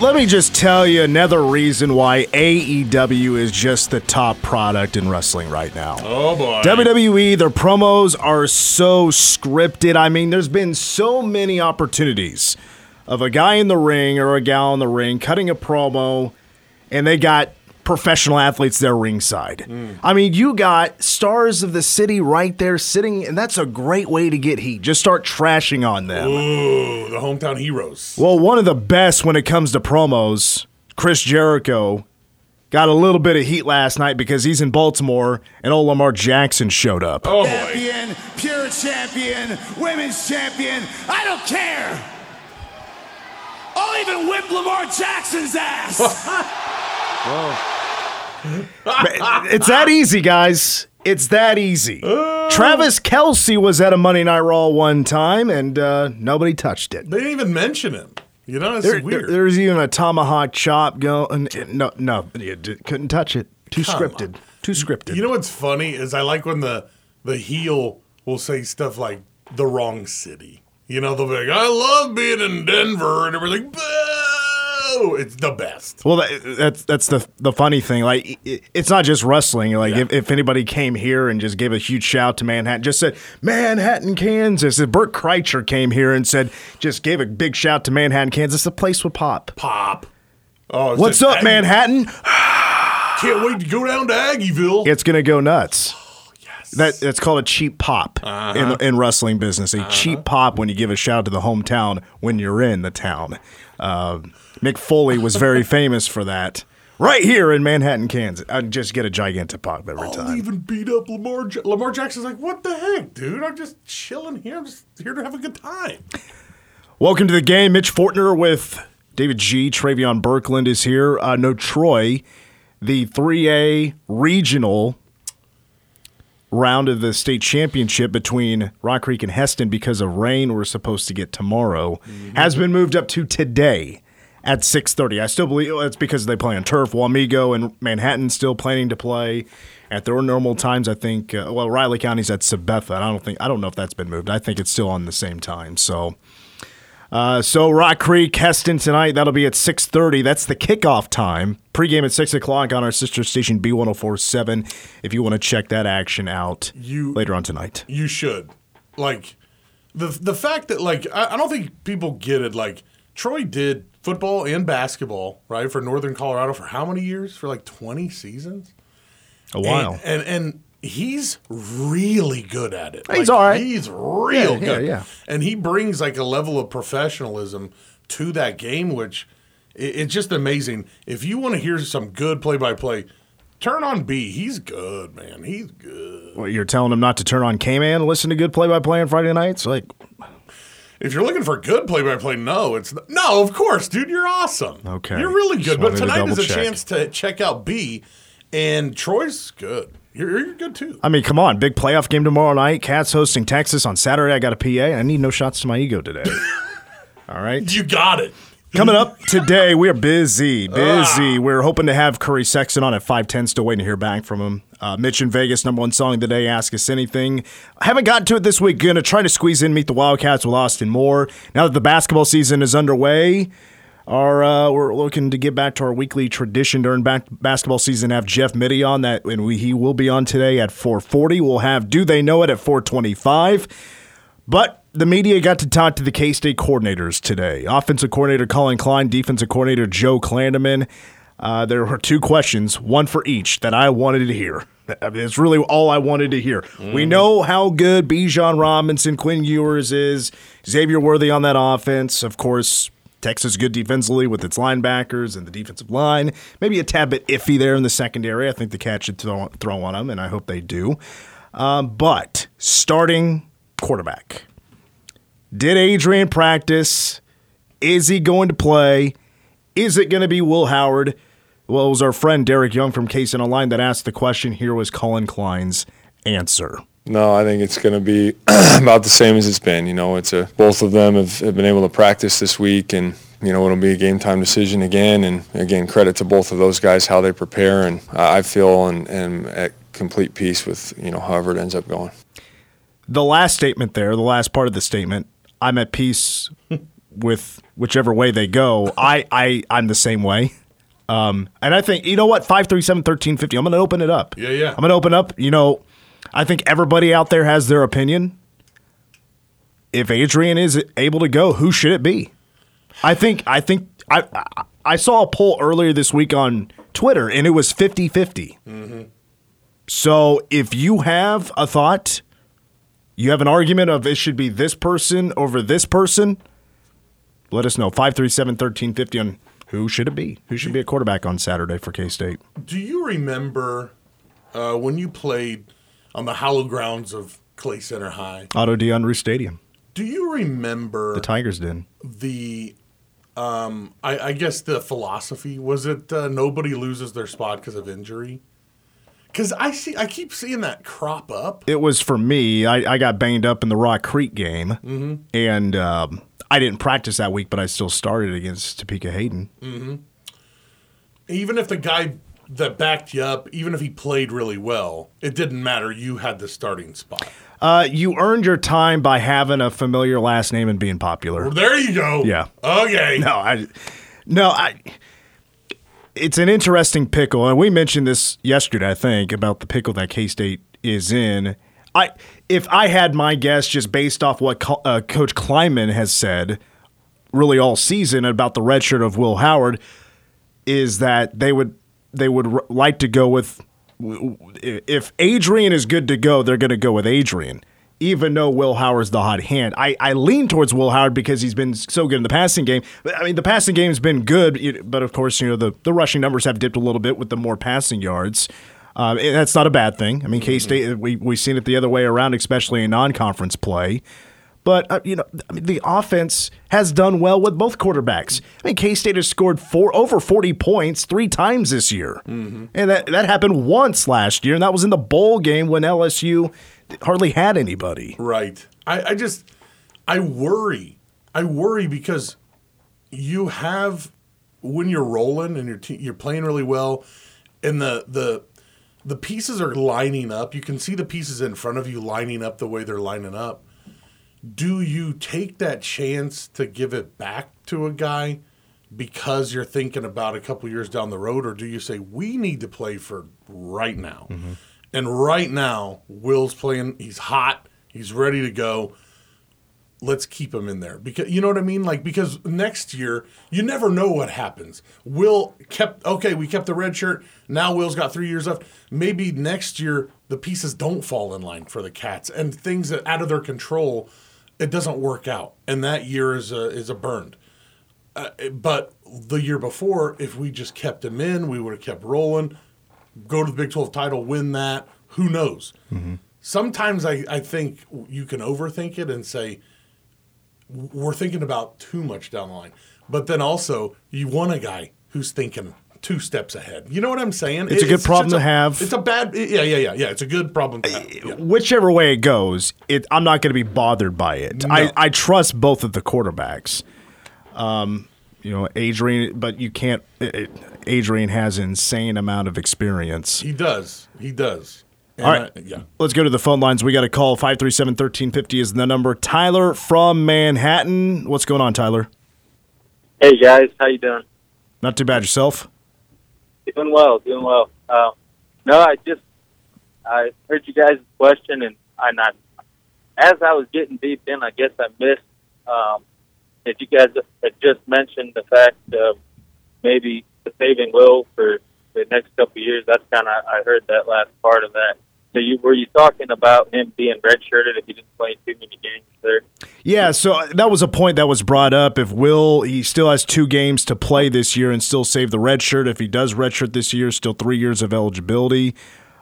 let me just tell you another reason why AEW is just the top product in wrestling right now. Oh boy. WWE, their promos are so scripted. I mean, there's been so many opportunities of a guy in the ring or a gal in the ring cutting a promo, and they got professional athletes there ringside. I mean, you got stars of the city right there sitting, and that's a great way to get heat. Just start trashing on them. Ooh, the hometown heroes. Well, one of the best when it comes to promos, Chris Jericho got a little bit of heat last night because he's in Baltimore and old Lamar Jackson showed up. Oh boy. champion, pure champion, women's champion. I don't care. I'll even whip Lamar Jackson's ass. It's that easy, guys. It's that easy. Travis Kelce was at a Monday Night Raw one time and uh, nobody touched it. They didn't even mention him. You know, it's There, weird. there- there's even a tomahawk chop going. No, no, you couldn't touch it. Too Come scripted. Too scripted. you know what's funny is I like when the the heel will say stuff like the wrong city. You know, they'll be like, "I love being in Denver," and everything. like, It's the best. Well, that, that's that's the the funny thing. Like, it, it's not just wrestling. Like, Yeah. if, if anybody came here and just gave a huge shout to Manhattan, just said Manhattan, Kansas. If Bert Kreischer came here and said, just gave a big shout to Manhattan, Kansas, the place would pop. Pop. Oh, What's up, Aggie- Manhattan? Can't wait to go down to Aggieville. It's gonna go nuts. yes. That that's called a cheap pop Uh-huh. in in wrestling business. A cheap pop when you give a shout to the hometown when you're in the town. Uh, Mick Foley was very famous for that. Right here in Manhattan, Kansas, I just get a gigantic pop every time. I'll time. even beat up Lamar. Ja- Lamar Jackson's like, "What the heck, dude? I'm just chilling here. I'm just here to have a good time." Welcome to the game. Mitch Fortner with David G. Travion Berkland is here. Uh, no Troy, the 3A regional round of the state championship between Rock Creek and Hesston because of rain we're supposed to get tomorrow has been moved up to today at 6.30 i still believe it's because they play on turf Wamego and manhattan still planning to play at their normal times i think uh, well riley county's at sabetha i don't think i don't know if that's been moved i think it's still on the same time so uh, so Rock Creek, Hesston tonight. That'll be at six thirty. That's the kickoff time. Pregame at six o'clock on our sister station B one zero four seven. If you want to check that action out You- later on tonight. You should. Like the the fact that like I, I don't think people get it. Like Troy did football and basketball right for Northern Colorado for how many years? For like twenty seasons. A while. And, and and he's really good at it. He's Like, all right. He's real Yeah, yeah, good. yeah. And he brings like a level of professionalism to that game, which i it's just amazing. If you want to hear some good play by play, turn on B. He's good, man. He's good. What, you're telling him not to turn on K-Man and listen to good play-by-play on Friday nights? Like, If you're looking for good play by play, no, it's not. no. Of course, dude, you're awesome. Okay. you're really good. But wanted to tonight is a double-check. chance to check out B, and Troy's good. You're, you're good too. I mean, come on, big playoff game tomorrow night. Cats hosting Texas on Saturday. I got a PA. I need no shots to my ego today. All right. You got it. Coming up today, we are busy, busy. We're hoping to have Curry Sexton on at 510, still waiting to hear back from him. Uh, Mitch in Vegas, number one song of the day, Ask Us Anything. I haven't gotten to it this week. Going to try to squeeze in Meet the Wildcats with Austin Moore. Now that the basketball season is underway, our, uh, we're looking to get back to our weekly tradition during back basketball season. Have Jeff Mittie on that, and we, he will be on today at 440. We'll have Do They Know It at 425. But the media got to talk to the K State coordinators today. Offensive coordinator Collin Klein, defensive coordinator Joe Klanderman. Uh, there were two questions, one for each, that I wanted to hear. I mean, It's really all I wanted to hear. We know how good Bijan Robinson, Quinn Ewers is, Xavier Worthy on that offense. Of course, Texas good defensively with its linebackers and the defensive line. Maybe a tad bit iffy there in the secondary. I think the Cats should throw, throw on them, and I hope they do. Um, but starting quarterback. Did Adrian practice? Is he going to play? Is it going to be Will Howard? Well, it was our friend Derek Young from Case in Online that asked the question. Here was Collin Klein's answer. No, I think it's going to be about the same as it's been. You know, it's a both of them have, have been able to practice this week, and you know it'll be a game time decision again. And again, credit to both of those guys how they prepare, and I feel and am at complete peace with you know however it ends up going. The last statement there, the last part of the statement, I'm at peace with whichever way they go. I I I'm the same way. Um, and I think, you know what, 537 1350, I'm going to open it up. Yeah, yeah. I'm going to open up. You know, I think everybody out there has their opinion. If Adrian is able to go, who should it be? I think, I think, I, I, I saw a poll earlier this week on Twitter and it was 50 50. So if you have a thought, you have an argument of it should be this person over this person, let us know. 537 1350 on who should it be? Who should be a quarterback on Saturday for K State? Do you remember uh, when you played on the hallowed grounds of Clay Center High? Otto DeAndre Stadium. Do you remember The Tigers did. the um I, I guess the philosophy was it uh, nobody loses their spot because of injury because i see i keep seeing that crop up It was for me. I, I got banged up in the Rock Creek game, Mm-hmm. and um, I didn't practice that week, but I still started against Topeka Hayden. even if the guy that backed you up even if he played really well it didn't matter you had the starting spot Uh, you earned your time by having a familiar last name and being popular. well, there you go Yeah. okay No, I, no, I. It's an interesting pickle, and we mentioned this yesterday. I think about the pickle that K State is in. I, if I had my guess, just based off what Co- uh, Coach Klieman has said, really all season about the redshirt of Will Howard, is that they would they would like to go with if Adrian is good to go, they're going to go with Adrian. Even though Will Howard's the hot hand, I, I lean towards Will Howard because he's been so good in the passing game. I mean, the passing game's been good, but of course, you know the the rushing numbers have dipped a little bit with the more passing yards. Um, and that's not a bad thing. I mean, K State we we've seen it the other way around, especially in non conference play. But uh, you know, I mean, the offense has done well with both quarterbacks. I mean, K State has scored four over forty points three times this year, and that that happened once last year, and that was in the bowl game when LSU hardly had anybody. Right. I, I just I worry. I worry because you have when you're rolling and you're te- you're playing really well, and the the the pieces are lining up. You can see the pieces in front of you lining up the way they're lining up. Do you take that chance to give it back to a guy because you're thinking about a couple years down the road, or do you say we need to play for right now? Mm-hmm. And right now, Will's playing. He's hot. He's ready to go. Let's keep him in there because you know what I mean. Like because next year you never know what happens. Will kept okay. We kept the red shirt. Now Will's got three years left. Maybe next year the pieces don't fall in line for the Cats and things that out of their control. It doesn't work out, and that year is a is a burned. Uh, but the year before, if we just kept him in, we would have kept rolling. Go to the Big 12 title, win that. Who knows? Sometimes I, I think you can overthink it and say, we're thinking about too much down the line. But then also, you want a guy who's thinking two steps ahead. You know what I'm saying? It's a good problem just to have. It's a bad, yeah, yeah, yeah, yeah. It's a good problem to have. Yeah. Whichever way it goes, it, I'm not going to be bothered by it. I, I trust both of the quarterbacks. Um, you know, Adrian, but you can't. It, Adrian has insane amount of experience. He does. He does. And All right. I- yeah. Let's go to the phone lines. We got a call. 537 1350 is the number. Tyler from Manhattan. What's going on, Tyler? Hey guys, how you doing? Not too bad yourself. Doing well, doing well. Uh, no, I just I heard you guys' question, and I not as I was getting deep in, I guess I missed um, that you guys had just mentioned the fact of maybe the saving will for the next couple of years. That's kind of I heard that last part of that. So you were you talking about him being redshirted if he didn't play too many games there? Yeah, so that was a point that was brought up. If Will, he still has two games to play this year and still save the red shirt. If he does redshirt this year, still three years of eligibility.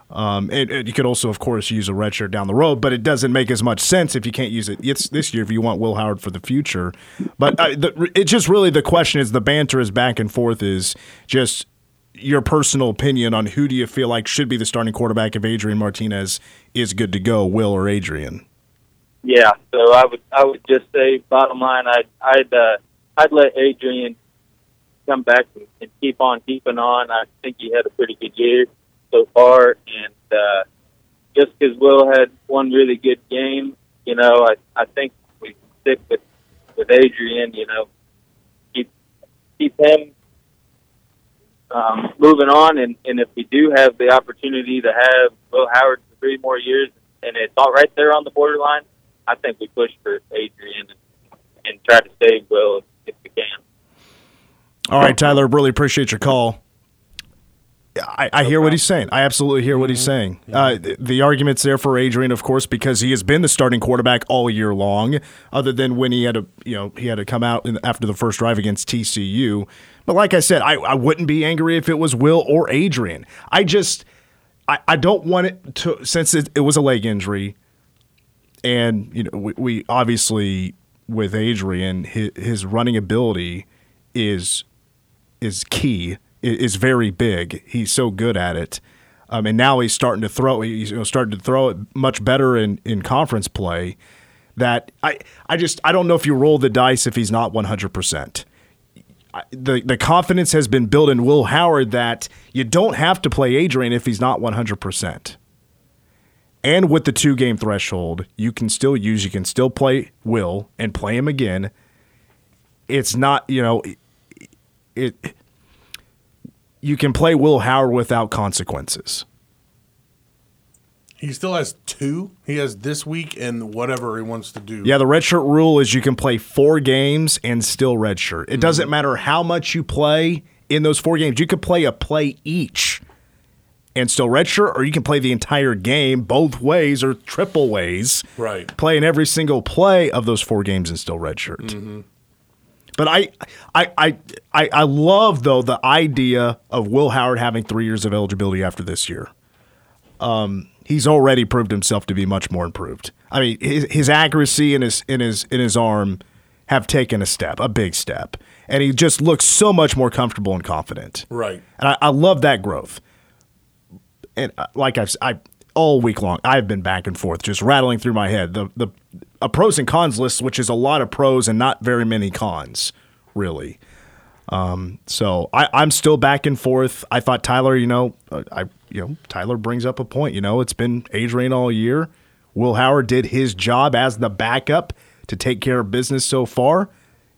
Um, and, and you could also, of course, use a red shirt down the road, but it doesn't make as much sense if you can't use it it's this year if you want Will Howard for the future. But uh, the, it just really the question is the banter is back and forth is just your personal opinion on who do you feel like should be the starting quarterback if Adrian Martinez is good to go, Will or Adrian? Yeah, so I would I would just say bottom line I'd I'd uh, I'd let Adrian come back and, and keep on keeping on. I think he had a pretty good year so far, and uh, just because Will had one really good game, you know, I I think we stick with with Adrian. You know, keep keep him um, moving on, and and if we do have the opportunity to have Will Howard for three more years, and it's all right there on the borderline, I think we push for Adrian and, and try to save Will if, if we can. All right, Tyler, really appreciate your call. I, I hear what he's saying. I absolutely hear what he's saying. Uh, the, the argument's there for Adrian, of course, because he has been the starting quarterback all year long. Other than when he had to, you know, he had to come out in, after the first drive against TCU. But like I said, I, I wouldn't be angry if it was Will or Adrian. I just, I, I don't want it to since it, it was a leg injury, and you know, we, we obviously with Adrian, his, his running ability is is key is very big. He's so good at it, um, and now he's starting to throw. He's you know, starting to throw it much better in, in conference play. That I I just I don't know if you roll the dice if he's not one hundred percent. The the confidence has been built in Will Howard that you don't have to play Adrian if he's not one hundred percent. And with the two game threshold, you can still use you can still play Will and play him again. It's not you know it you can play Will Howard without consequences. He still has two. He has this week and whatever he wants to do. Yeah, the redshirt rule is you can play four games and still redshirt. It doesn't mm-hmm. matter how much you play in those four games. You could play a play each and still redshirt, or you can play the entire game both ways or triple ways. Right. Play in every single play of those four games and still redshirt. Mm-hmm. But I, I, I, I, I love though the idea of Will Howard having three years of eligibility after this year. Um, he's already proved himself to be much more improved. I mean, his, his accuracy and his in his in his arm have taken a step, a big step, and he just looks so much more comfortable and confident. Right. And I, I love that growth. And uh, like I've I all week long, I've been back and forth, just rattling through my head the the a pros and cons list, which is a lot of pros and not very many cons, really. Um, so I, I'm still back and forth. I thought Tyler, you know, uh, I you know Tyler brings up a point. You know, it's been Adrian all year. Will Howard did his job as the backup to take care of business so far.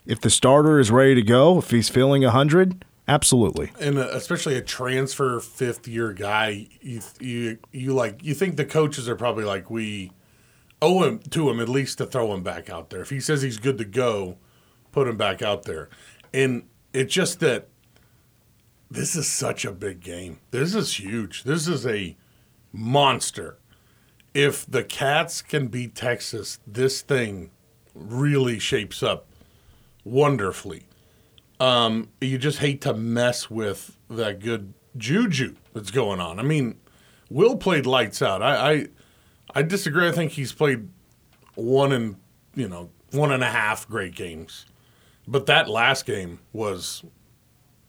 If the starter is ready to go, if he's feeling hundred, absolutely. and uh, especially a transfer fifth year guy, you you you like you think the coaches are probably like we owe him to him at least to throw him back out there. If he says he's good to go, put him back out there. And it's just that this is such a big game. This is huge. This is a monster. If the Cats can beat Texas, this thing really shapes up wonderfully Um, you just hate to mess with that good juju that's going on. I mean, Will played lights out. I, I, I disagree. I think he's played one and you know one and a half great games, but that last game was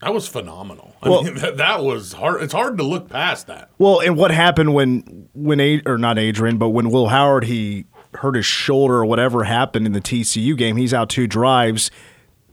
that was phenomenal. I Well- mean, that, that was hard. It's hard to look past that. Well, and what happened when when Ad, or not Adrian, but when Will Howard he hurt his shoulder or whatever happened in the TCU game, he's out two drives.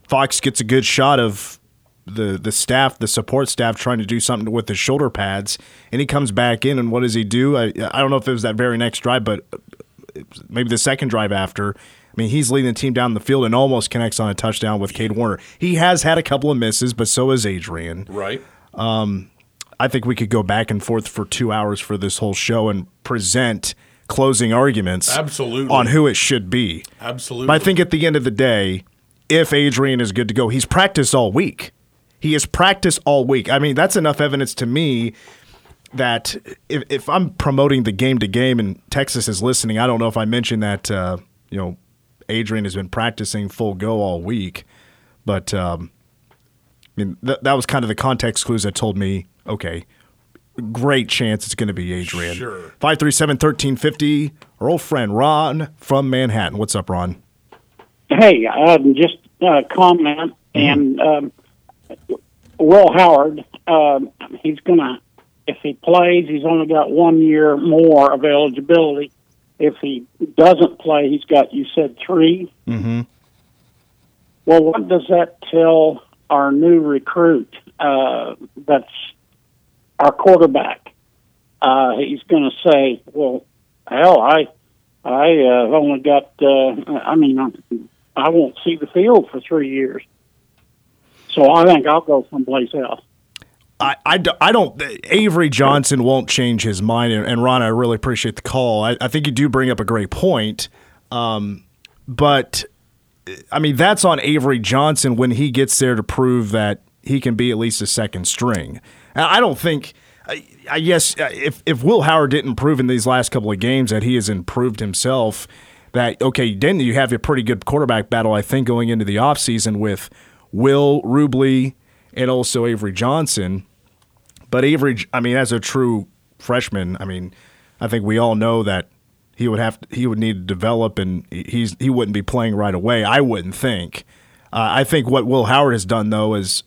Fox gets a good shot of the the staff, the support staff, trying to do something with his shoulder pads, and he comes back in, and what does he do? I, I don't know if it was that very next drive, but uh, maybe the second drive after. I mean, he's leading the team down the field and almost connects on a touchdown with Cade Warner. He has had a couple of misses, but so has Adrian. Right. Um, I think we could go back and forth for two hours for this whole show and present closing arguments Absolutely. on who it should be. Absolutely. But I think at the end of the day, if Adrian is good to go, he's practiced all week. He has practiced all week. I mean, that's enough evidence to me that if, if I'm promoting the game to game and Texas is listening, I don't know if I mentioned that, uh, you know, Adrian has been practicing full go all week. But um, I mean, th- that was kind of the context clues that told me, okay, great chance it's going to be Adrian. Sure. 537 1350. Our old friend Ron from Manhattan. What's up, Ron? Hey, um, just a comment, and um, Will Howard. um, he's going to, if he plays, he's only got one year more of eligibility. If he doesn't play, he's got, you said 3 Mm-hmm. Well, what does that tell our new recruit? Uh, that's our quarterback. Uh, he's going to say, "Well, hell, I, I uh, only got. Uh, I mean, I won't see the field for three years." So I think I'll go someplace else. I, I, I don't. Avery Johnson won't change his mind. And, Ron, I really appreciate the call. I, I think you do bring up a great point. Um, but, I mean, that's on Avery Johnson when he gets there to prove that he can be at least a second string. And I don't think. I, I guess uh, if, if Will Howard didn't prove in these last couple of games that he has improved himself, that, okay, then you have a pretty good quarterback battle, I think, going into the offseason with Will, Rubley, and also Avery Johnson. But Avery, I mean, as a true freshman, I mean, I think we all know that he would have he would need to develop, and he's he wouldn't be playing right away. I wouldn't think. Uh, I think what Will Howard has done though is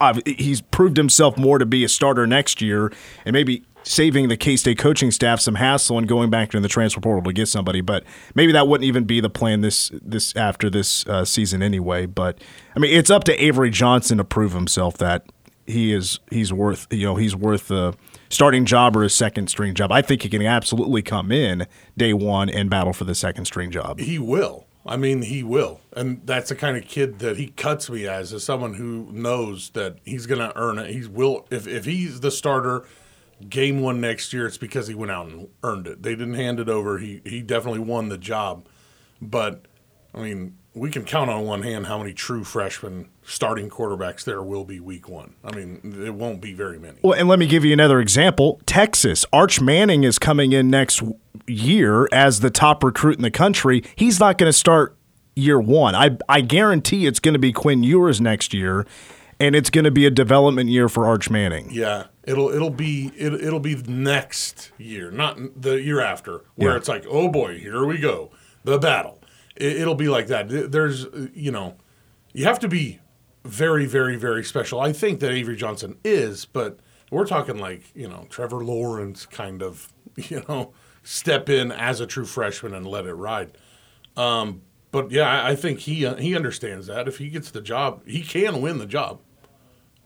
uh, he's proved himself more to be a starter next year, and maybe saving the K State coaching staff some hassle and going back to the transfer portal to get somebody. But maybe that wouldn't even be the plan this this after this uh, season anyway. But I mean, it's up to Avery Johnson to prove himself that he is he's worth you know he's worth a starting job or a second string job. I think he can absolutely come in day one and battle for the second string job. He will. I mean, he will, and that's the kind of kid that he cuts me as, as someone who knows that he's going to earn it. He will if if he's the starter, game one next year, it's because he went out and earned it. They didn't hand it over. He he definitely won the job, but I mean, we can count on one hand how many true freshmen starting quarterbacks there will be week one. I mean, it won't be very many. Well, and let me give you another example. Texas, Arch Manning is coming in next year as the top recruit in the country. He's not going to start year one. I I guarantee it's going to be Quinn Ewers next year, and it's going to be a development year for Arch Manning. Yeah, it'll it'll be it, it'll be next year, not the year after, where Yeah. it's like, oh boy, here we go, the battle. It, it'll be like that. There's, you know, you have to be very, very, very special. I think that Avery Johnson is, but we're talking like you know Trevor Lawrence kind of, you know, step in as a true freshman and let it ride. Um, but yeah, I, I think he uh, he understands that if he gets the job, he can win the job,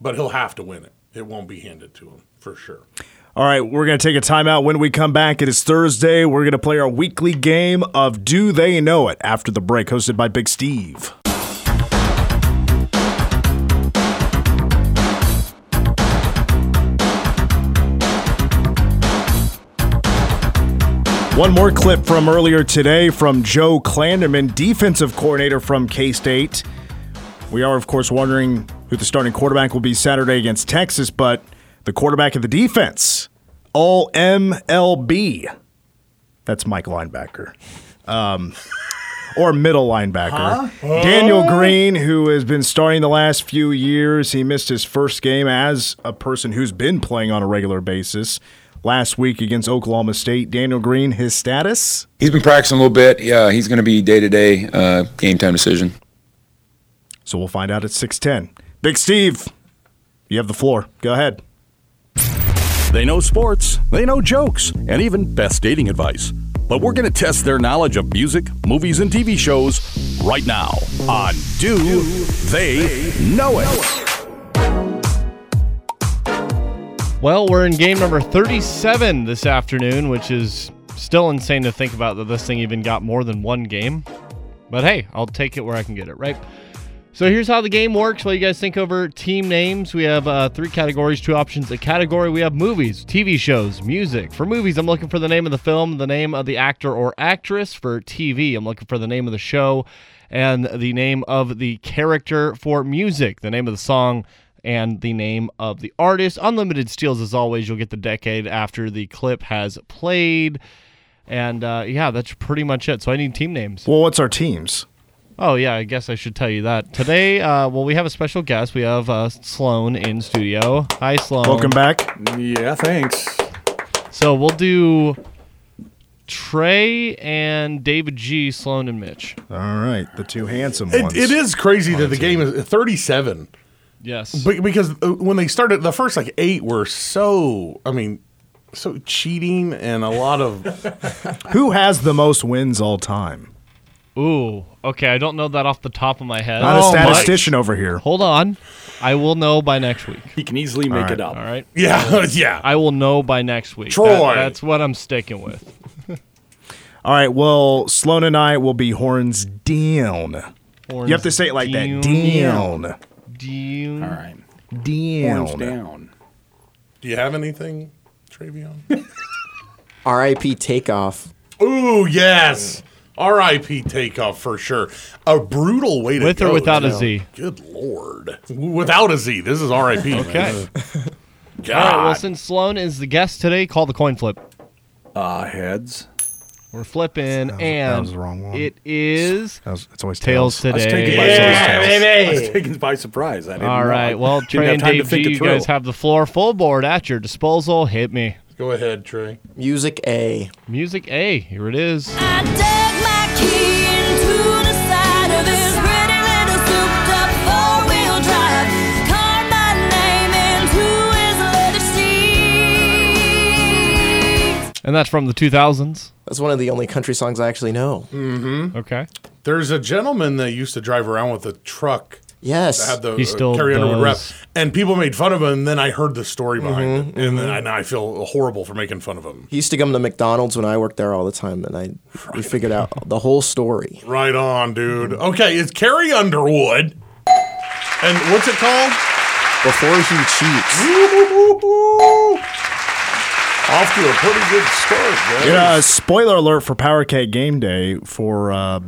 but he'll have to win it. It won't be handed to him for sure. All right, we're going to take a timeout. When we come back, it is Thursday. We're going to play our weekly game of Do They Know It after the break, hosted by Big Steve. One more clip from earlier today from Joe Klanderman, defensive coordinator from K State. We are, of course, wondering who the starting quarterback will be Saturday against Texas, but the quarterback of the defense, all MLB. That's Mike linebacker. Um, or middle linebacker. Daniel Green, who has been starting the last few years, he missed his first game as a person who's been playing on a regular basis last week against Oklahoma State. Daniel Green, his status? He's been practicing a little bit. Yeah, he's going to be day to day game time decision. So we'll find out at 610. Big Steve, you have the floor. Go ahead. They know sports, they know jokes, and even best dating advice. But we're going to test their knowledge of music, movies, and TV shows right now on Do They Know It? Well, we're in game number 37 this afternoon, which is still insane to think about that this thing even got more than one game. But hey, I'll take it where I can get it, right? So here's how the game works. While you guys think over team names, we have uh, three categories, two options. A category we have movies, TV shows, music. For movies, I'm looking for the name of the film, the name of the actor or actress. For TV, I'm looking for the name of the show and the name of the character. For music, the name of the song and the name of the artist. Unlimited steals, as always. You'll get the decade after the clip has played. And uh, yeah, that's pretty much it. So I need team names. Well, what's our teams? Oh yeah, I guess I should tell you that today. Uh, well, we have a special guest. We have uh, Sloan in studio. Hi, Sloan. Welcome back. Yeah, thanks. So we'll do Trey and David G, Sloan and Mitch. All right, the two handsome It, ones. it is crazy that the game is 37. Yes. Be- because uh, when they started, the first like eight were so, I mean, so cheating and a lot of. Who has the most wins all time? Ooh. Okay, I don't know that off the top of my head. Not a Oh, my- statistician over here. Hold on. I will know by next week. He can easily make right. it up. All right. Yeah, yeah. I will know by next week. Troy. That- that's what I'm sticking with. All right. Well, Sloan and I will be horns down. you have to say it like that. Down. Down. All right. Down. Horns down. Do you have anything, Travion? R.I.P. Takeoff. Ooh, yes. R.I.P. takeoff for sure. A brutal way to With or without a too. Z? Good lord. Without a Z. This is R.I.P. man. Okay. God. All right. Well, since Sloan is the guest today, call the coin flip. Uh, heads. We're flipping, that and was the wrong one. it is That was- it's always tails tails. I was taken today. by Yeah, surprise. baby. I was taken by surprise. I didn't All know. Well, Didn't Trey have and time to Dave think G, it you guys have the floor full board at your disposal. Hit me. Go ahead, Trey. Music A. Music A. Here it is. I dug my key into the side of this pretty little souped-up four-wheel drive. Carved my name into his leather seat. And that's from the 2000s. That's one of the only country songs I actually know. Mm-hmm. Okay. There's a gentleman that used to drive around with a truck Yes. that had the He uh, still Carrie Underwood rep, and people made fun of him. And then I heard the story behind Mm-hmm, it, and then I, now I feel horrible for making fun of him. He used to come to McDonald's when I worked there all the time, and I we figured out the whole story. Right on, dude. Okay, it's Carrie Underwood, and what's it called? Before he cheats. Off to a pretty good start, guys. Yeah, spoiler alert for Power Cat Game Day for uh,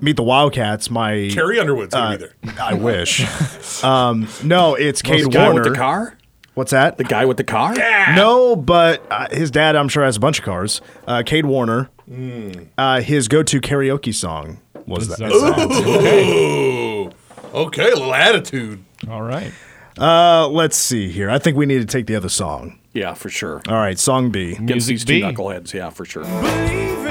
Meet the Wildcats. My Carrie Underwood's gonna uh, be there. I wish. um, no, it's The Cade guy Warner. with the car? What's that? The guy with the car? Yeah. No, but uh, his dad, I'm sure, has a bunch of cars. Uh, Cade Warner. Uh, his go-to karaoke song was that. that song. Ooh, okay, a little attitude. All right. Uh, let's see here. I think we need to take the other song. Yeah, for sure. All right, song B. Against Music these two B. knuckleheads, yeah, for sure. Believe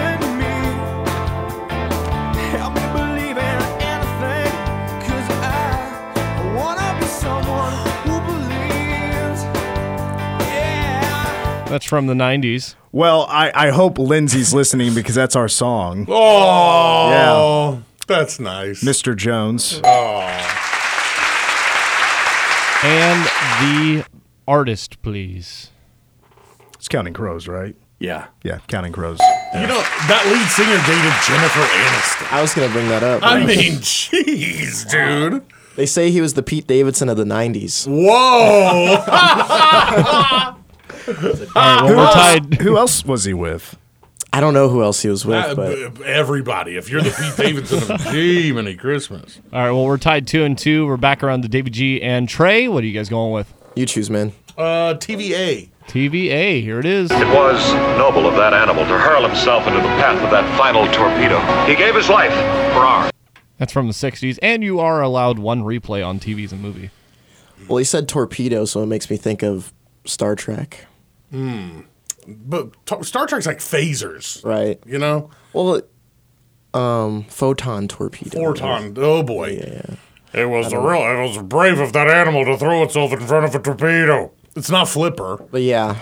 That's from the 90s. Well, I, I hope Lindsay's listening because that's our song. Oh, yeah. that's nice. Mr. Jones. Oh. And the artist, please. It's Counting Crows, right? Yeah. Yeah, Counting Crows. You know that lead singer dated Jennifer Aniston. I was gonna bring that up. I mean, jeez, dude. they say he was the Pete Davidson of the '90s. Whoa. All right, well, we're tied. Who else was he with? I don't know who else he was with, Uh, but b- Everybody, if you're the Pete Davidson of Gee, many Christmas. All right, well, we're tied two and two. We're back around to David G and Trey. What are you guys going with? you choose, man. Uh, TVA. TVA. Here it is. It was noble of that animal to hurl himself into the path of that final torpedo. He gave his life for ours. That's from the 60s. And you are allowed one replay on TV's a movie. Well, he said torpedo, so it makes me think of Star Trek, But t- Star Trek's like phasers, right? you know? Well, um, photon torpedo. Photon. Oh boy. Yeah. It was the real. It was brave of that animal to throw itself in front of a torpedo. It's not Flipper. But yeah,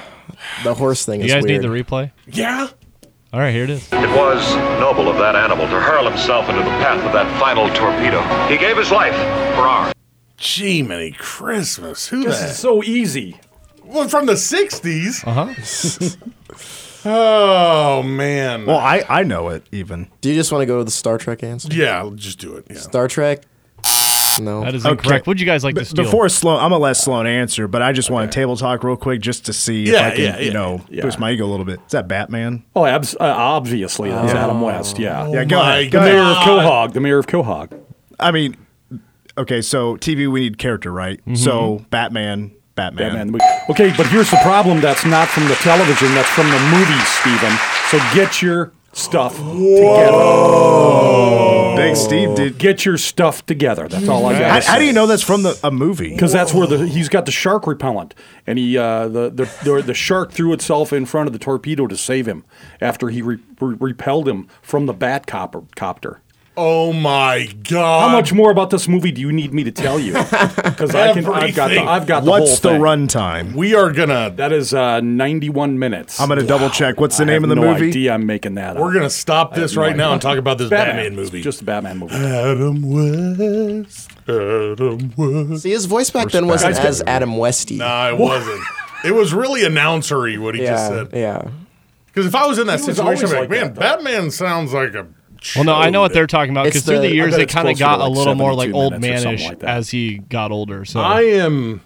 the horse thing You is guys weird. need the replay? Yeah. All right, here it is. It was noble of that animal to hurl himself into the path of that final torpedo. He gave his life for ours. Gee, many Christmas. Who This that? is so easy. Well, from the '60s. Uh huh. Oh man. Well, I, I know it even. Do you just want to go with the Star Trek answer? yeah, I'll just do it. Yeah. Star Trek. No. That is Okay. incorrect. Would you guys like B- to steal? Before Sloan, I'm gonna let Sloan answer, but I just want to table talk real quick just to see if I can, yeah, you know, yeah. boost my ego a little bit. Is that Batman? Oh, abs- uh, obviously, that's Adam West, yeah. yeah, go Oh my ahead. The mayor of Quahog. The mayor of Quahog. I mean, okay, so TV, we need character, right? So Batman, Batman. Batman. We- Okay, but here's the problem. That's not from the television. That's from the movies, Steven. So get your stuff together. Big Steve did. Get your stuff together. That's all I got. How, how do you know that's from the, a movie? Because that's where the he's got the shark repellent, and he uh, the, the the the shark threw itself in front of the torpedo to save him after he re- re- repelled him from the bat copper, copter. Oh my god! How much more about this movie do you need me to tell you? Because I can. I've got. The, Everything. I've got the What's whole the thing. runtime? We are gonna. That is uh, 91 minutes. I'm gonna double check. What's the I name have of the no movie? idea I'm making that up. We're gonna stop this no right idea. now and talk about this Batman, It's movie. Just a Batman movie. Adam West. Adam West. See, his voice back then wasn't Respect. as Adam Westy. Nah, it wasn't. It was really announcery what he yeah, just said. yeah. Because if I was in that He was situation, I'd be always like, like man, Batman sounds like a. Well, no, I know what they're talking about because through the- the years bet they kind of closer to got a little more like old minutes or something manish like as he got older. So I am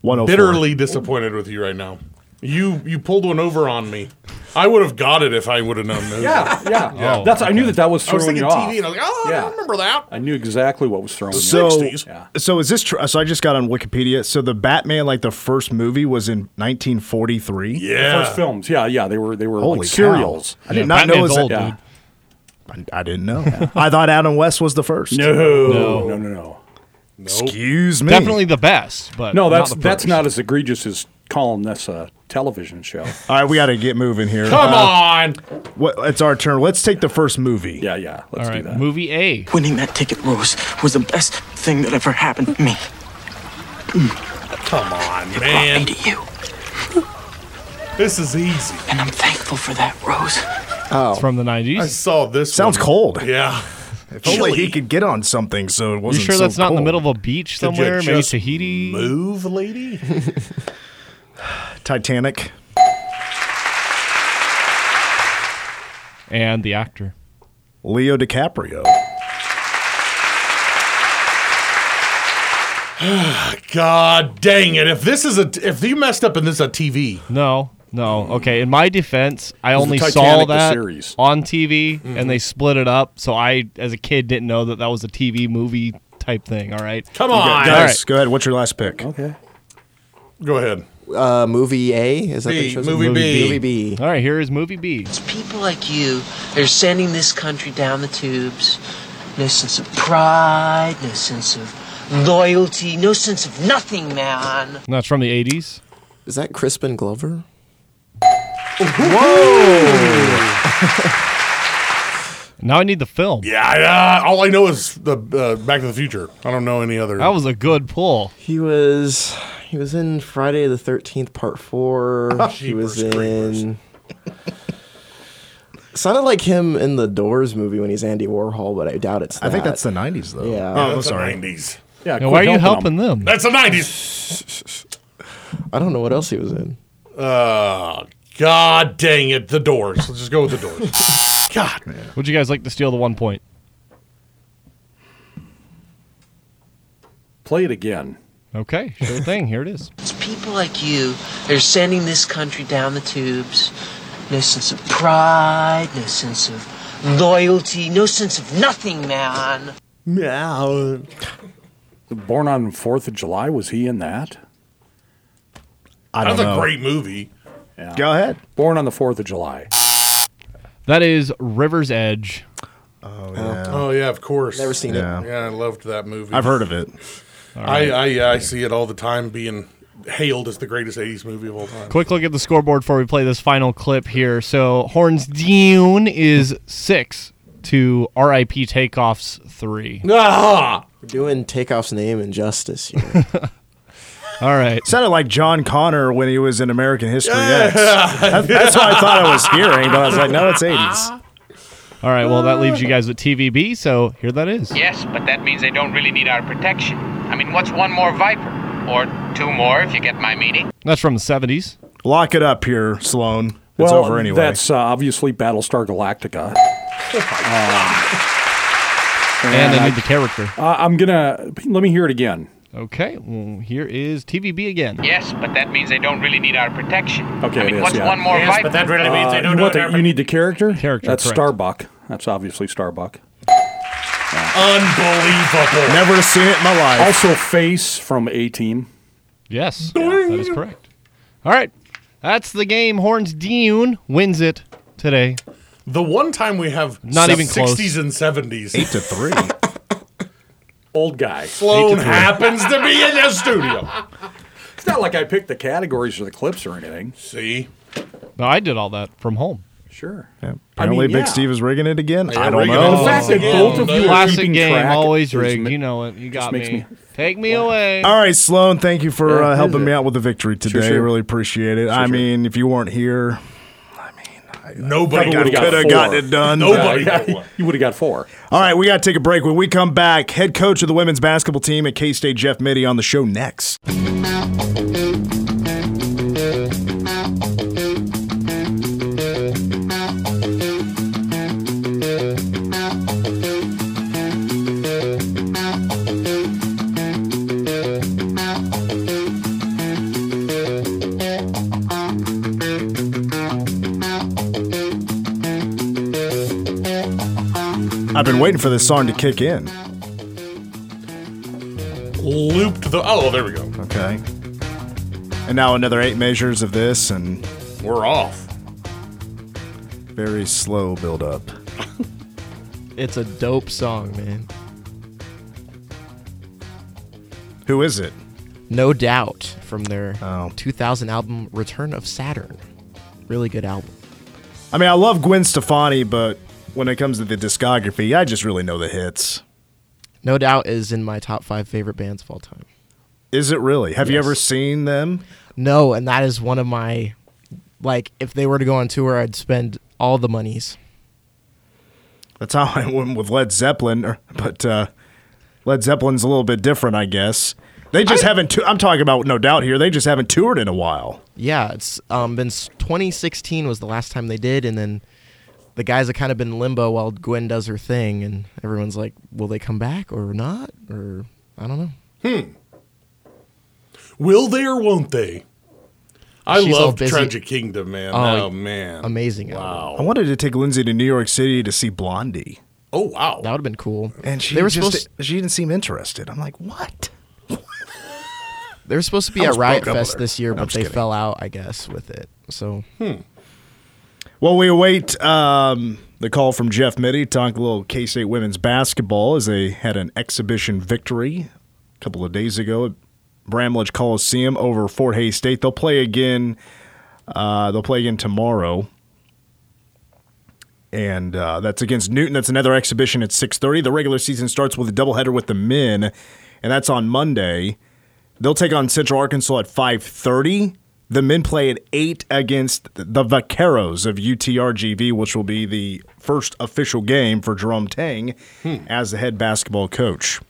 104. bitterly disappointed with you right now. You you pulled one over on me. I would have got it if I would have known. This. Yeah, yeah. Yeah. Oh, That's. I knew that that was I was throwing thinking you TV, off. and I was like, oh, I Yeah. don't remember that. I knew exactly what was throwing you So, off. Yeah. so is this true? So I just got on Wikipedia. So the Batman, like the first movie, was in 1943. Yeah. First films. Yeah, yeah. They were. They were Holy like cow. serials. I did Yeah, not know. It was old, Yeah. dude. I, I didn't know. I thought Adam West was the first. No, No. no, no, no. Excuse me. definitely the best, but No, that's not the that's not as egregious as calling this a television show. All right, we got to get moving here. Come Uh, on. What, it's our turn. Let's take the first movie. Yeah, yeah. Let's All do that. movie A. Winning that ticket, Rose, was the best thing that ever happened to me. Come on, Brought man. me to you, This is easy. and I'm thankful for that, Rose. Oh. It's from the 90s. I saw this. Sounds one. cold. Yeah. If only he could get on something so it You wasn't sure so that's not in the middle of a beach Did you somewhere? Maybe just Tahiti? Move, lady. Titanic. And the actor. Leo DiCaprio. God dang it! If this is a, if you messed up and this is a TV, No, no. Okay, in my defense, I only the saw that series. on TV, and they split it up. So I, as a kid, didn't know that that was a TV movie type thing. All right. come on, Guys, All right. go ahead. What's your last pick? Okay. go ahead. Uh, movie A is that B, the show's movie? B. Movie B. All right. Here is movie B. It's people like you that are sending this country down the tubes. No sense of pride, no sense of loyalty, no sense of nothing, man. That's from the 80s. Is that Crispin Glover? Now I need the film. Yeah, yeah. All I know is the uh, Back to the Future. I don't know any other. That was a good pull. He was he was in Friday the Thirteenth Part Four. he was creepers. in. Sounded like him in the Doors movie when he's Andy Warhol, but I doubt it's. That. I think that's the 90s, though. Yeah. Oh, Yeah, I'm that's sorry. the 90s. Yeah. Now, why are you helping helping them? That's the 90s. I don't know what else he was in. Uh, God dang it. The Doors. Let's just go with the Doors. God, man. Would you guys like to steal the one point? Play it again. Okay, sure thing. Here it is. It's people like you that are sending this country down the tubes. No sense of pride, no sense of loyalty, no sense of nothing, man. Meow. Born on Fourth of July. Was he in that? I don't That's know. a great movie. Yeah. Go ahead. Born on the Fourth of July. That is River's Edge. Oh, yeah. Oh, yeah, of course. Never seen Yeah. it. Yeah, I loved that movie. I've heard of it. I, I, yeah, I see it all the time being hailed as the greatest 80s movie of all time. Quick look at the scoreboard before we play this final clip here. So Horns Down is six to RIP Takeoffs three. Ah! We're doing Takeoff's name injustice here. All right. Sounded like John Connor when he was in American History X. That- that's what I thought I was hearing, but I was like, no, it's 80s. All right. Well, that leaves you guys with TVB. So here that is. Yes, but that means they don't really need our protection. I mean, what's one more Viper? Or two more, if you get my meaning? That's from the seventies. Lock it up here, Sloan. It's well, over anyway. that's uh, obviously Battlestar Galactica. And I I- need the character. Uh, I'm gonna let me hear it again. Okay. Well, here is TVB again. Yes, but that means they don't really need our protection. Okay, I it mean, is, what's yeah. one more Yes, Viper? but that really means Uh, they don't you, know want the- you need the character. Character, That's correct. Starbuck. That's obviously Starbuck. Unbelievable. Never seen it in my life. Also, Face from A Team. Yes, that is correct. All right. That's the game. Horns Down wins it today. The one time we have Not even 60s close. and 70s. Eight to three. Old guy. Sloan happens to be in the studio. It's not like I picked the categories or the clips or anything. See? No, I did all that from home. Sure. Yeah. Apparently, mean, Big yeah. Steve is rigging it again. Yeah, I don't know. it. The fact that both of you are keeping game, track always is rigged. You know it. You got me. me- Take me away. All right, Sloan, thank you for uh, helping me out with the victory today. sure. Really appreciate it. I sure. mean, if you weren't here, Nobody Probably would would've got could have gotten it done. Nobody. Yeah, you would have got four. All right, we got to take a break. When we come back, head coach of the women's basketball team at K State, Jeff Mittie, on the show next. I've been waiting for this song to kick in. looped the. Oh, there we go. Okay. And now another eight measures of this, and We're off. very slow build up. It's a dope song, man. Who is it? No doubt from their Oh. 2000 album Return of Saturn. Really good album. I mean, I love Gwen Stefani, but when it comes to the discography, I just really know the hits. No doubt is in my top five favorite bands of all time. Is it really? Have you ever seen them? No, and that is one of my like if they were to go on tour, I'd spend all the monies. That's how I went with Led Zeppelin, but uh, Led Zeppelin's a little bit different, I guess. They just haven't. tou- I'm talking about no doubt here. They just haven't toured in a while. Yeah, it's um, been 2016 was the last time they did, and then the guys have kind of been limbo while Gwen does her thing, and everyone's like, will they come back or not? Or I don't know. Hmm. Will they or won't they? I She's love busy. Tragic Kingdom, man. Oh, Oh, man. Amazing album. I wanted to take Lindsay to New York City to see Blondie, Oh, wow. That would have been cool. and she they were just supposed she didn't seem interested. I'm like, what? they were supposed to be I at Riot broke up with Fest this year, No, but they kidding. fell out, I guess, with it. So Well, we await um, the call from Jeff Mittie, talk a little K State women's basketball as they had an exhibition victory a couple of days ago at Bramlage Coliseum over Fort Hays State. They'll play again. Uh, they'll play again tomorrow, and uh, that's against Newton. That's another exhibition at six thirty. The regular season starts with a doubleheader with the men, and that's on Monday. They'll take on Central Arkansas at 5:30. The men play at 8 against the Vaqueros of UTRGV, which will be the first official game for Jerome Tang hmm. as the head basketball coach.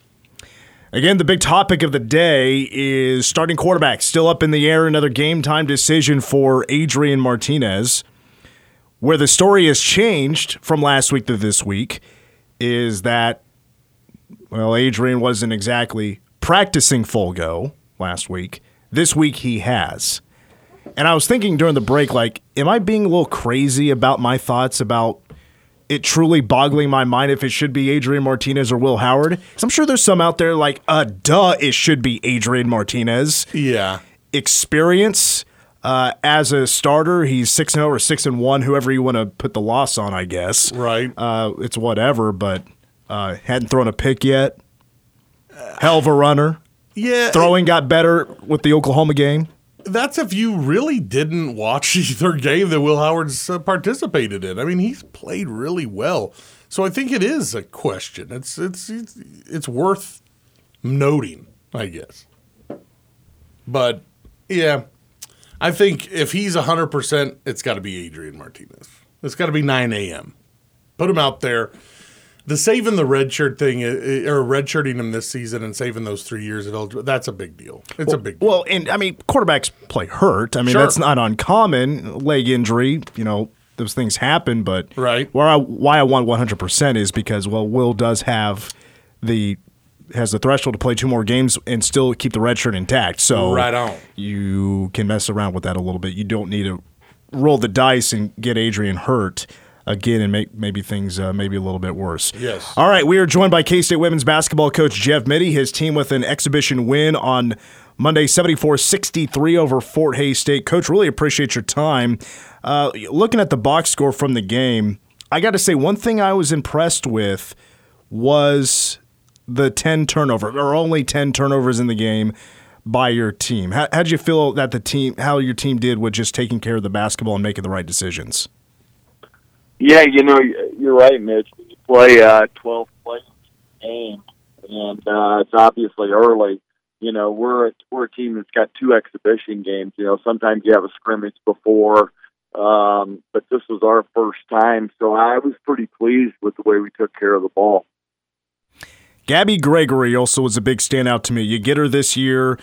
Again, the big topic of the day is starting quarterback still up in the air. Another game time decision for Adrian Martinez. Where the story has changed from last week to this week is that well, Adrian wasn't exactly practicing full go last week. This week he has. And I was thinking during the break, like, am I being a little crazy about my thoughts about it truly boggling my mind if it should be Adrian Martinez or Will Howard? 'Cause I'm sure there's some out there like, uh, duh, it should be Adrian Martinez. Yeah. Experience uh, as a starter, he's six and zero or six and one, whoever you want to put the loss on, I guess. Right. Uh, it's whatever, but uh, hadn't thrown a pick yet. Hell of a runner. Yeah. Throwing got better with the Oklahoma game. That's if you really didn't watch either game that Will Howard's uh, participated in. I mean, he's played really well. So I think it is a question. It's it's it's, it's worth noting, I guess. But yeah, I think if he's 100%, it's got to be Adrian Martinez. It's got to be 9 a.m. Put him out there. The saving the red shirt thing, or red shirting him this season and saving those three years at Old, that's a big deal. It's a big deal. Well, and I mean, quarterbacks play hurt. I mean, Sure. that's not uncommon. Leg injury, you know, those things happen. But Right. where I, why I want 100 percent is because well, Will does have the has the threshold to play two more games and still keep the red shirt intact. So Right on. you can mess around with that a little bit. You don't need to roll the dice and get Adrian hurt again and make maybe things uh, maybe a little bit worse. Yes. All right, we are joined by K-State women's basketball coach Jeff Mittie. His team with an exhibition win on Monday, 74-63 over Fort Hays State. Coach, really appreciate your time. Uh, looking at the box score from the game, I got to say one thing I was impressed with was the 10 turnover or only 10 turnovers in the game by your team. How how'd you feel that the team how your team did with just taking care of the basketball and making the right decisions? Yeah, you know, you're right, Mitch. When you play uh, 12 players a game, and uh, it's obviously early. You know, we're a, we're a team that's got two exhibition games. You know, sometimes you have a scrimmage before, um, but this was our first time, so I was pretty pleased with the way we took care of the ball. Gabby Gregory also was a big standout to me. You get her this year.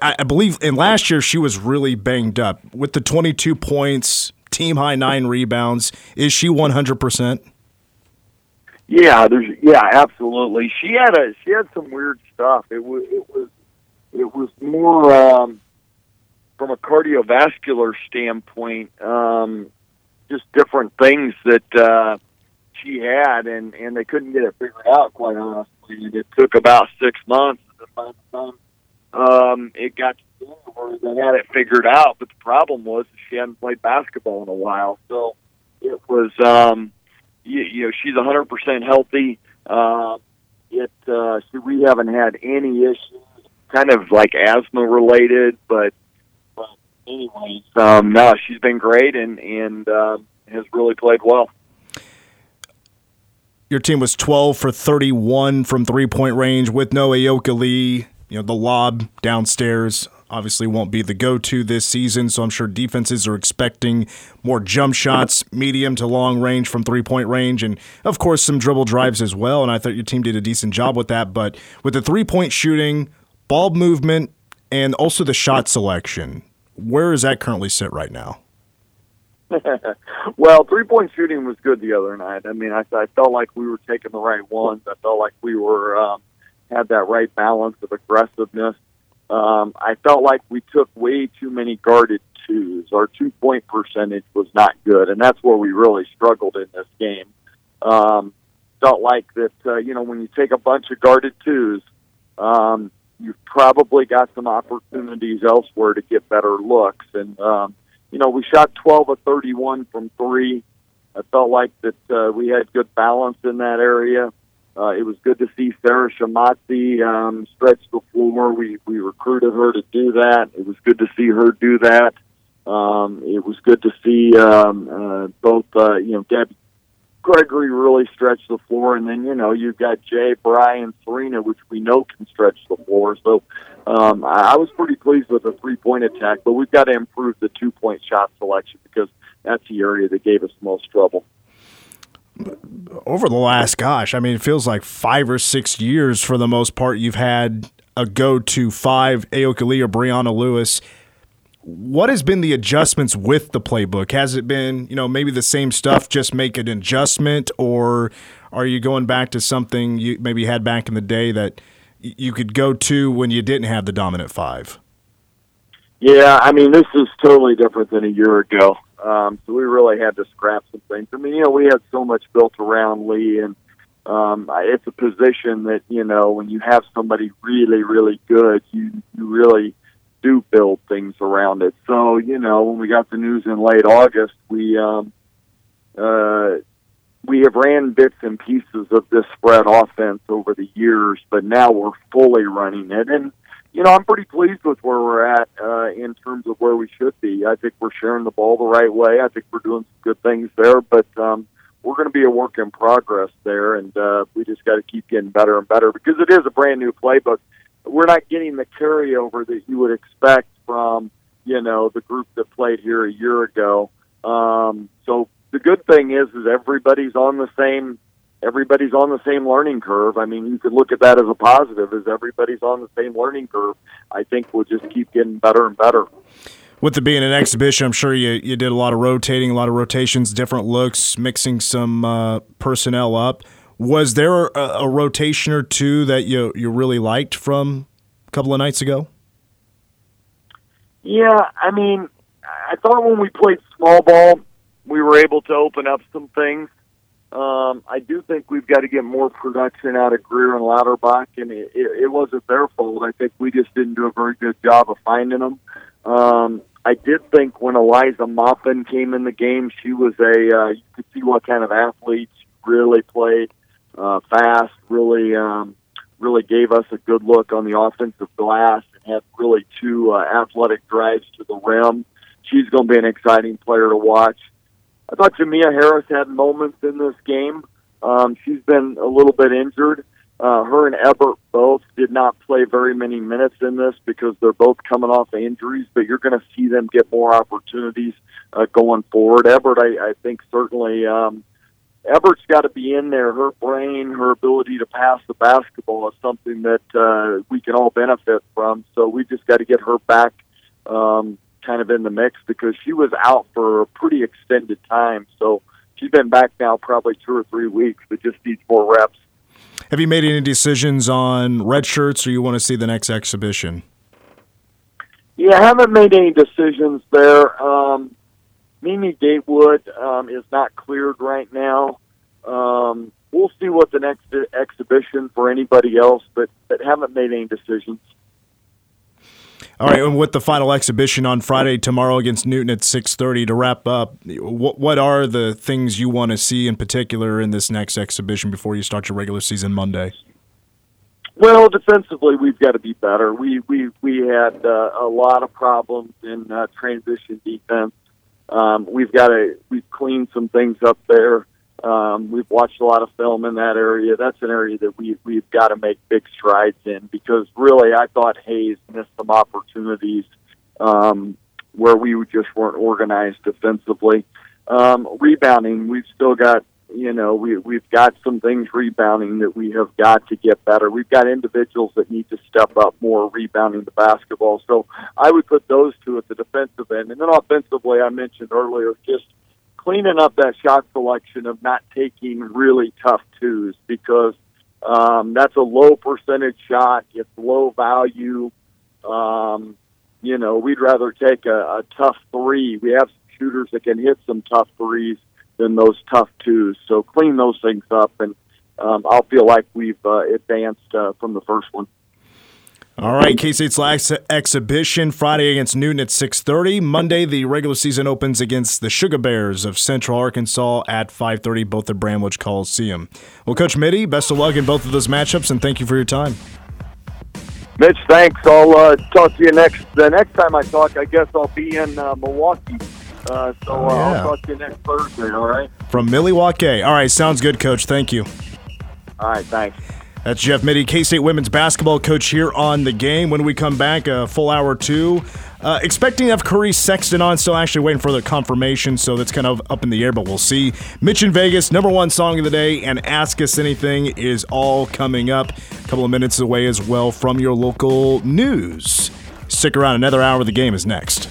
I believe in last year she was really banged up with the 22 points, team high nine rebounds. Is she 100%? Yeah, there's yeah, absolutely. She had a she had some weird stuff. It was it was it was more um, from a cardiovascular standpoint, um, just different things that uh, she had, and and they couldn't get it figured out. Quite honestly, and it took about six months. By the time um, it got to where they had it figured out, but the problem was she hadn't played basketball in a while, so it was. Um, you, you know, she's 100% healthy. Uh, it uh, so we haven't had any issues, kind of like asthma related, but, but anyways, um, no, she's been great and and um, has really played well. Your team was 12 for 31 from three point range with no Ayoka Lee. You know, the lob downstairs obviously won't be the go to this season, so I'm sure defenses are expecting more jump shots, medium to long range from three point range, and of course some dribble drives as well. And I thought your team did a decent job with that. But with the three point shooting, ball movement, and also the shot selection, where does that currently sit right now? well, three point shooting was good the other night. I mean, I, I felt like we were taking the right ones. I felt like we were um, had that right balance of aggressiveness. Um, I felt like we took way too many guarded twos. Our two point percentage was not good, and that's where we really struggled in this game. Um, felt like that, uh, you know, when you take a bunch of guarded twos, um, you've probably got some opportunities elsewhere to get better looks. And, um, you know, we shot 12 of 31 from three. I felt like that uh, we had good balance in that area. Uh, it was good to see Sarah Shematsi um, stretch the floor. We we recruited her to do that. It was good to see her do that. Um, it was good to see um, uh, both uh, you know Gabby Gregory really stretch the floor, and then you know you've got Jay, Brian, Serena, which we know can stretch the floor. So um, I, I was pretty pleased with the three point attack, but we've got to improve the two point shot selection because that's the area that gave us most trouble over the last gosh, I mean, it feels like five or six years for the most part. You've had a go-to five, Ayoka Lee or Breanna Lewis. What has been the adjustments with the playbook? Has it been, you know, maybe the same stuff, just make an adjustment, or are you going back to something you maybe had back in the day that you could go to when you didn't have the dominant five? Yeah, I mean, this is totally different than a year ago. Um, so we really had to scrap some things. I mean, you know, we had so much built around Lee, and um, it's a position that you know when you have somebody really, really good, you you really do build things around it. So you know, when we got the news in late August, we um, uh, we have ran bits and pieces of this spread offense over the years, but now we're fully running it, and you know, I'm pretty pleased with where we're at uh, in terms of where we should be. I think we're sharing the ball the right way. I think we're doing some good things there, but um, we're going to be a work in progress there, and uh, we just got to keep getting better and better because it is a brand new playbook. We're not getting the carryover that you would expect from you know the group that played here a year ago. Um, so the good thing is, is everybody's on the same everybody's on the same learning curve. I mean, you could look at that as a positive, as everybody's on the same learning curve. I think we'll just keep getting better and better. With it being an exhibition, I'm sure you, you did a lot of rotating, a lot of rotations, different looks, mixing some uh, personnel up. Was there a, a rotation or two that you you really liked from a couple of nights ago? Yeah, I mean, I thought when we played small ball, we were able to open up some things. Um, I do think we've got to get more production out of Greer and Lauterbach, and it, it, it wasn't their fault. I think we just didn't do a very good job of finding them. Um, I did think when Eliza Maupin came in the game, she was a uh, you could see what kind of athlete she really played uh, fast, really um, really gave us a good look on the offensive glass, and had really two uh, athletic drives to the rim. She's going to be an exciting player to watch. I thought Jamia Harris had moments in this game. Um, she's been a little bit injured. Uh, her and Ebert both did not play very many minutes in this because they're both coming off of injuries, but you're going to see them get more opportunities uh, going forward. Ebert, I, I think, certainly. Um, Ebert's got to be in there. Her brain, her ability to pass the basketball is something that uh, we can all benefit from. So we just got to get her back um, kind of in the mix because she was out for a pretty extended time. So she's been back now probably two or three weeks, but just needs more reps. Have you made any decisions on red shirts, or you want to see the next exhibition? Yeah, I haven't made any decisions there. Um, Mimi Gatewood um, is not cleared right now. Um, we'll see what the next exhibition for anybody else, but, but haven't made any decisions. All right, and with the final exhibition on Friday tomorrow against Newton at six thirty to wrap up, what what are the things you want to see in particular in this next exhibition before you start your regular season Monday? Well, defensively, we've got to be better. We we we had uh, a lot of problems in uh, transition defense. Um, we've got to we've cleaned some things up there. Um, we've watched a lot of film in that area. That's an area that we we've got to make big strides in because really, I thought Hays missed some opportunities um, where we just weren't organized defensively. Um, rebounding, we've still got you know we we've got some things rebounding that we have got to get better. We've got individuals that need to step up more rebounding the basketball. So I would put those two at the defensive end, and then offensively, I mentioned earlier just cleaning up that shot selection of not taking really tough twos because um, that's a low percentage shot. It's low value. Um, you know, we'd rather take a, a tough three. We have shooters that can hit some tough threes than those tough twos. So clean those things up, and um, I'll feel like we've uh, advanced uh, from the first one. All right, K State's last exhibition Friday against Newton at 6:30. Monday, the regular season opens against the Sugar Bears of Central Arkansas at 5:30, both at Bramlage Coliseum. Well, Coach Mittie, best of luck in both of those matchups, and thank you for your time. Mitch, thanks. I'll uh, talk to you next. The next time I talk, I guess I'll be in uh, Milwaukee. Uh, so uh, yeah. I'll talk to you next Thursday. All right. From Milwaukee. All right, sounds good, Coach. Thank you. All right. Thanks. That's Jeff Mittie, K State women's basketball coach here on the game. When we come back, a full hour two. Uh, expecting to have Curry Sexton on, still actually waiting for the confirmation, so that's kind of up in the air, but we'll see. Mitch in Vegas, number one song of the day, and Ask Us Anything is all coming up. A couple of minutes away as well from your local news. Stick around, another hour of the game is next.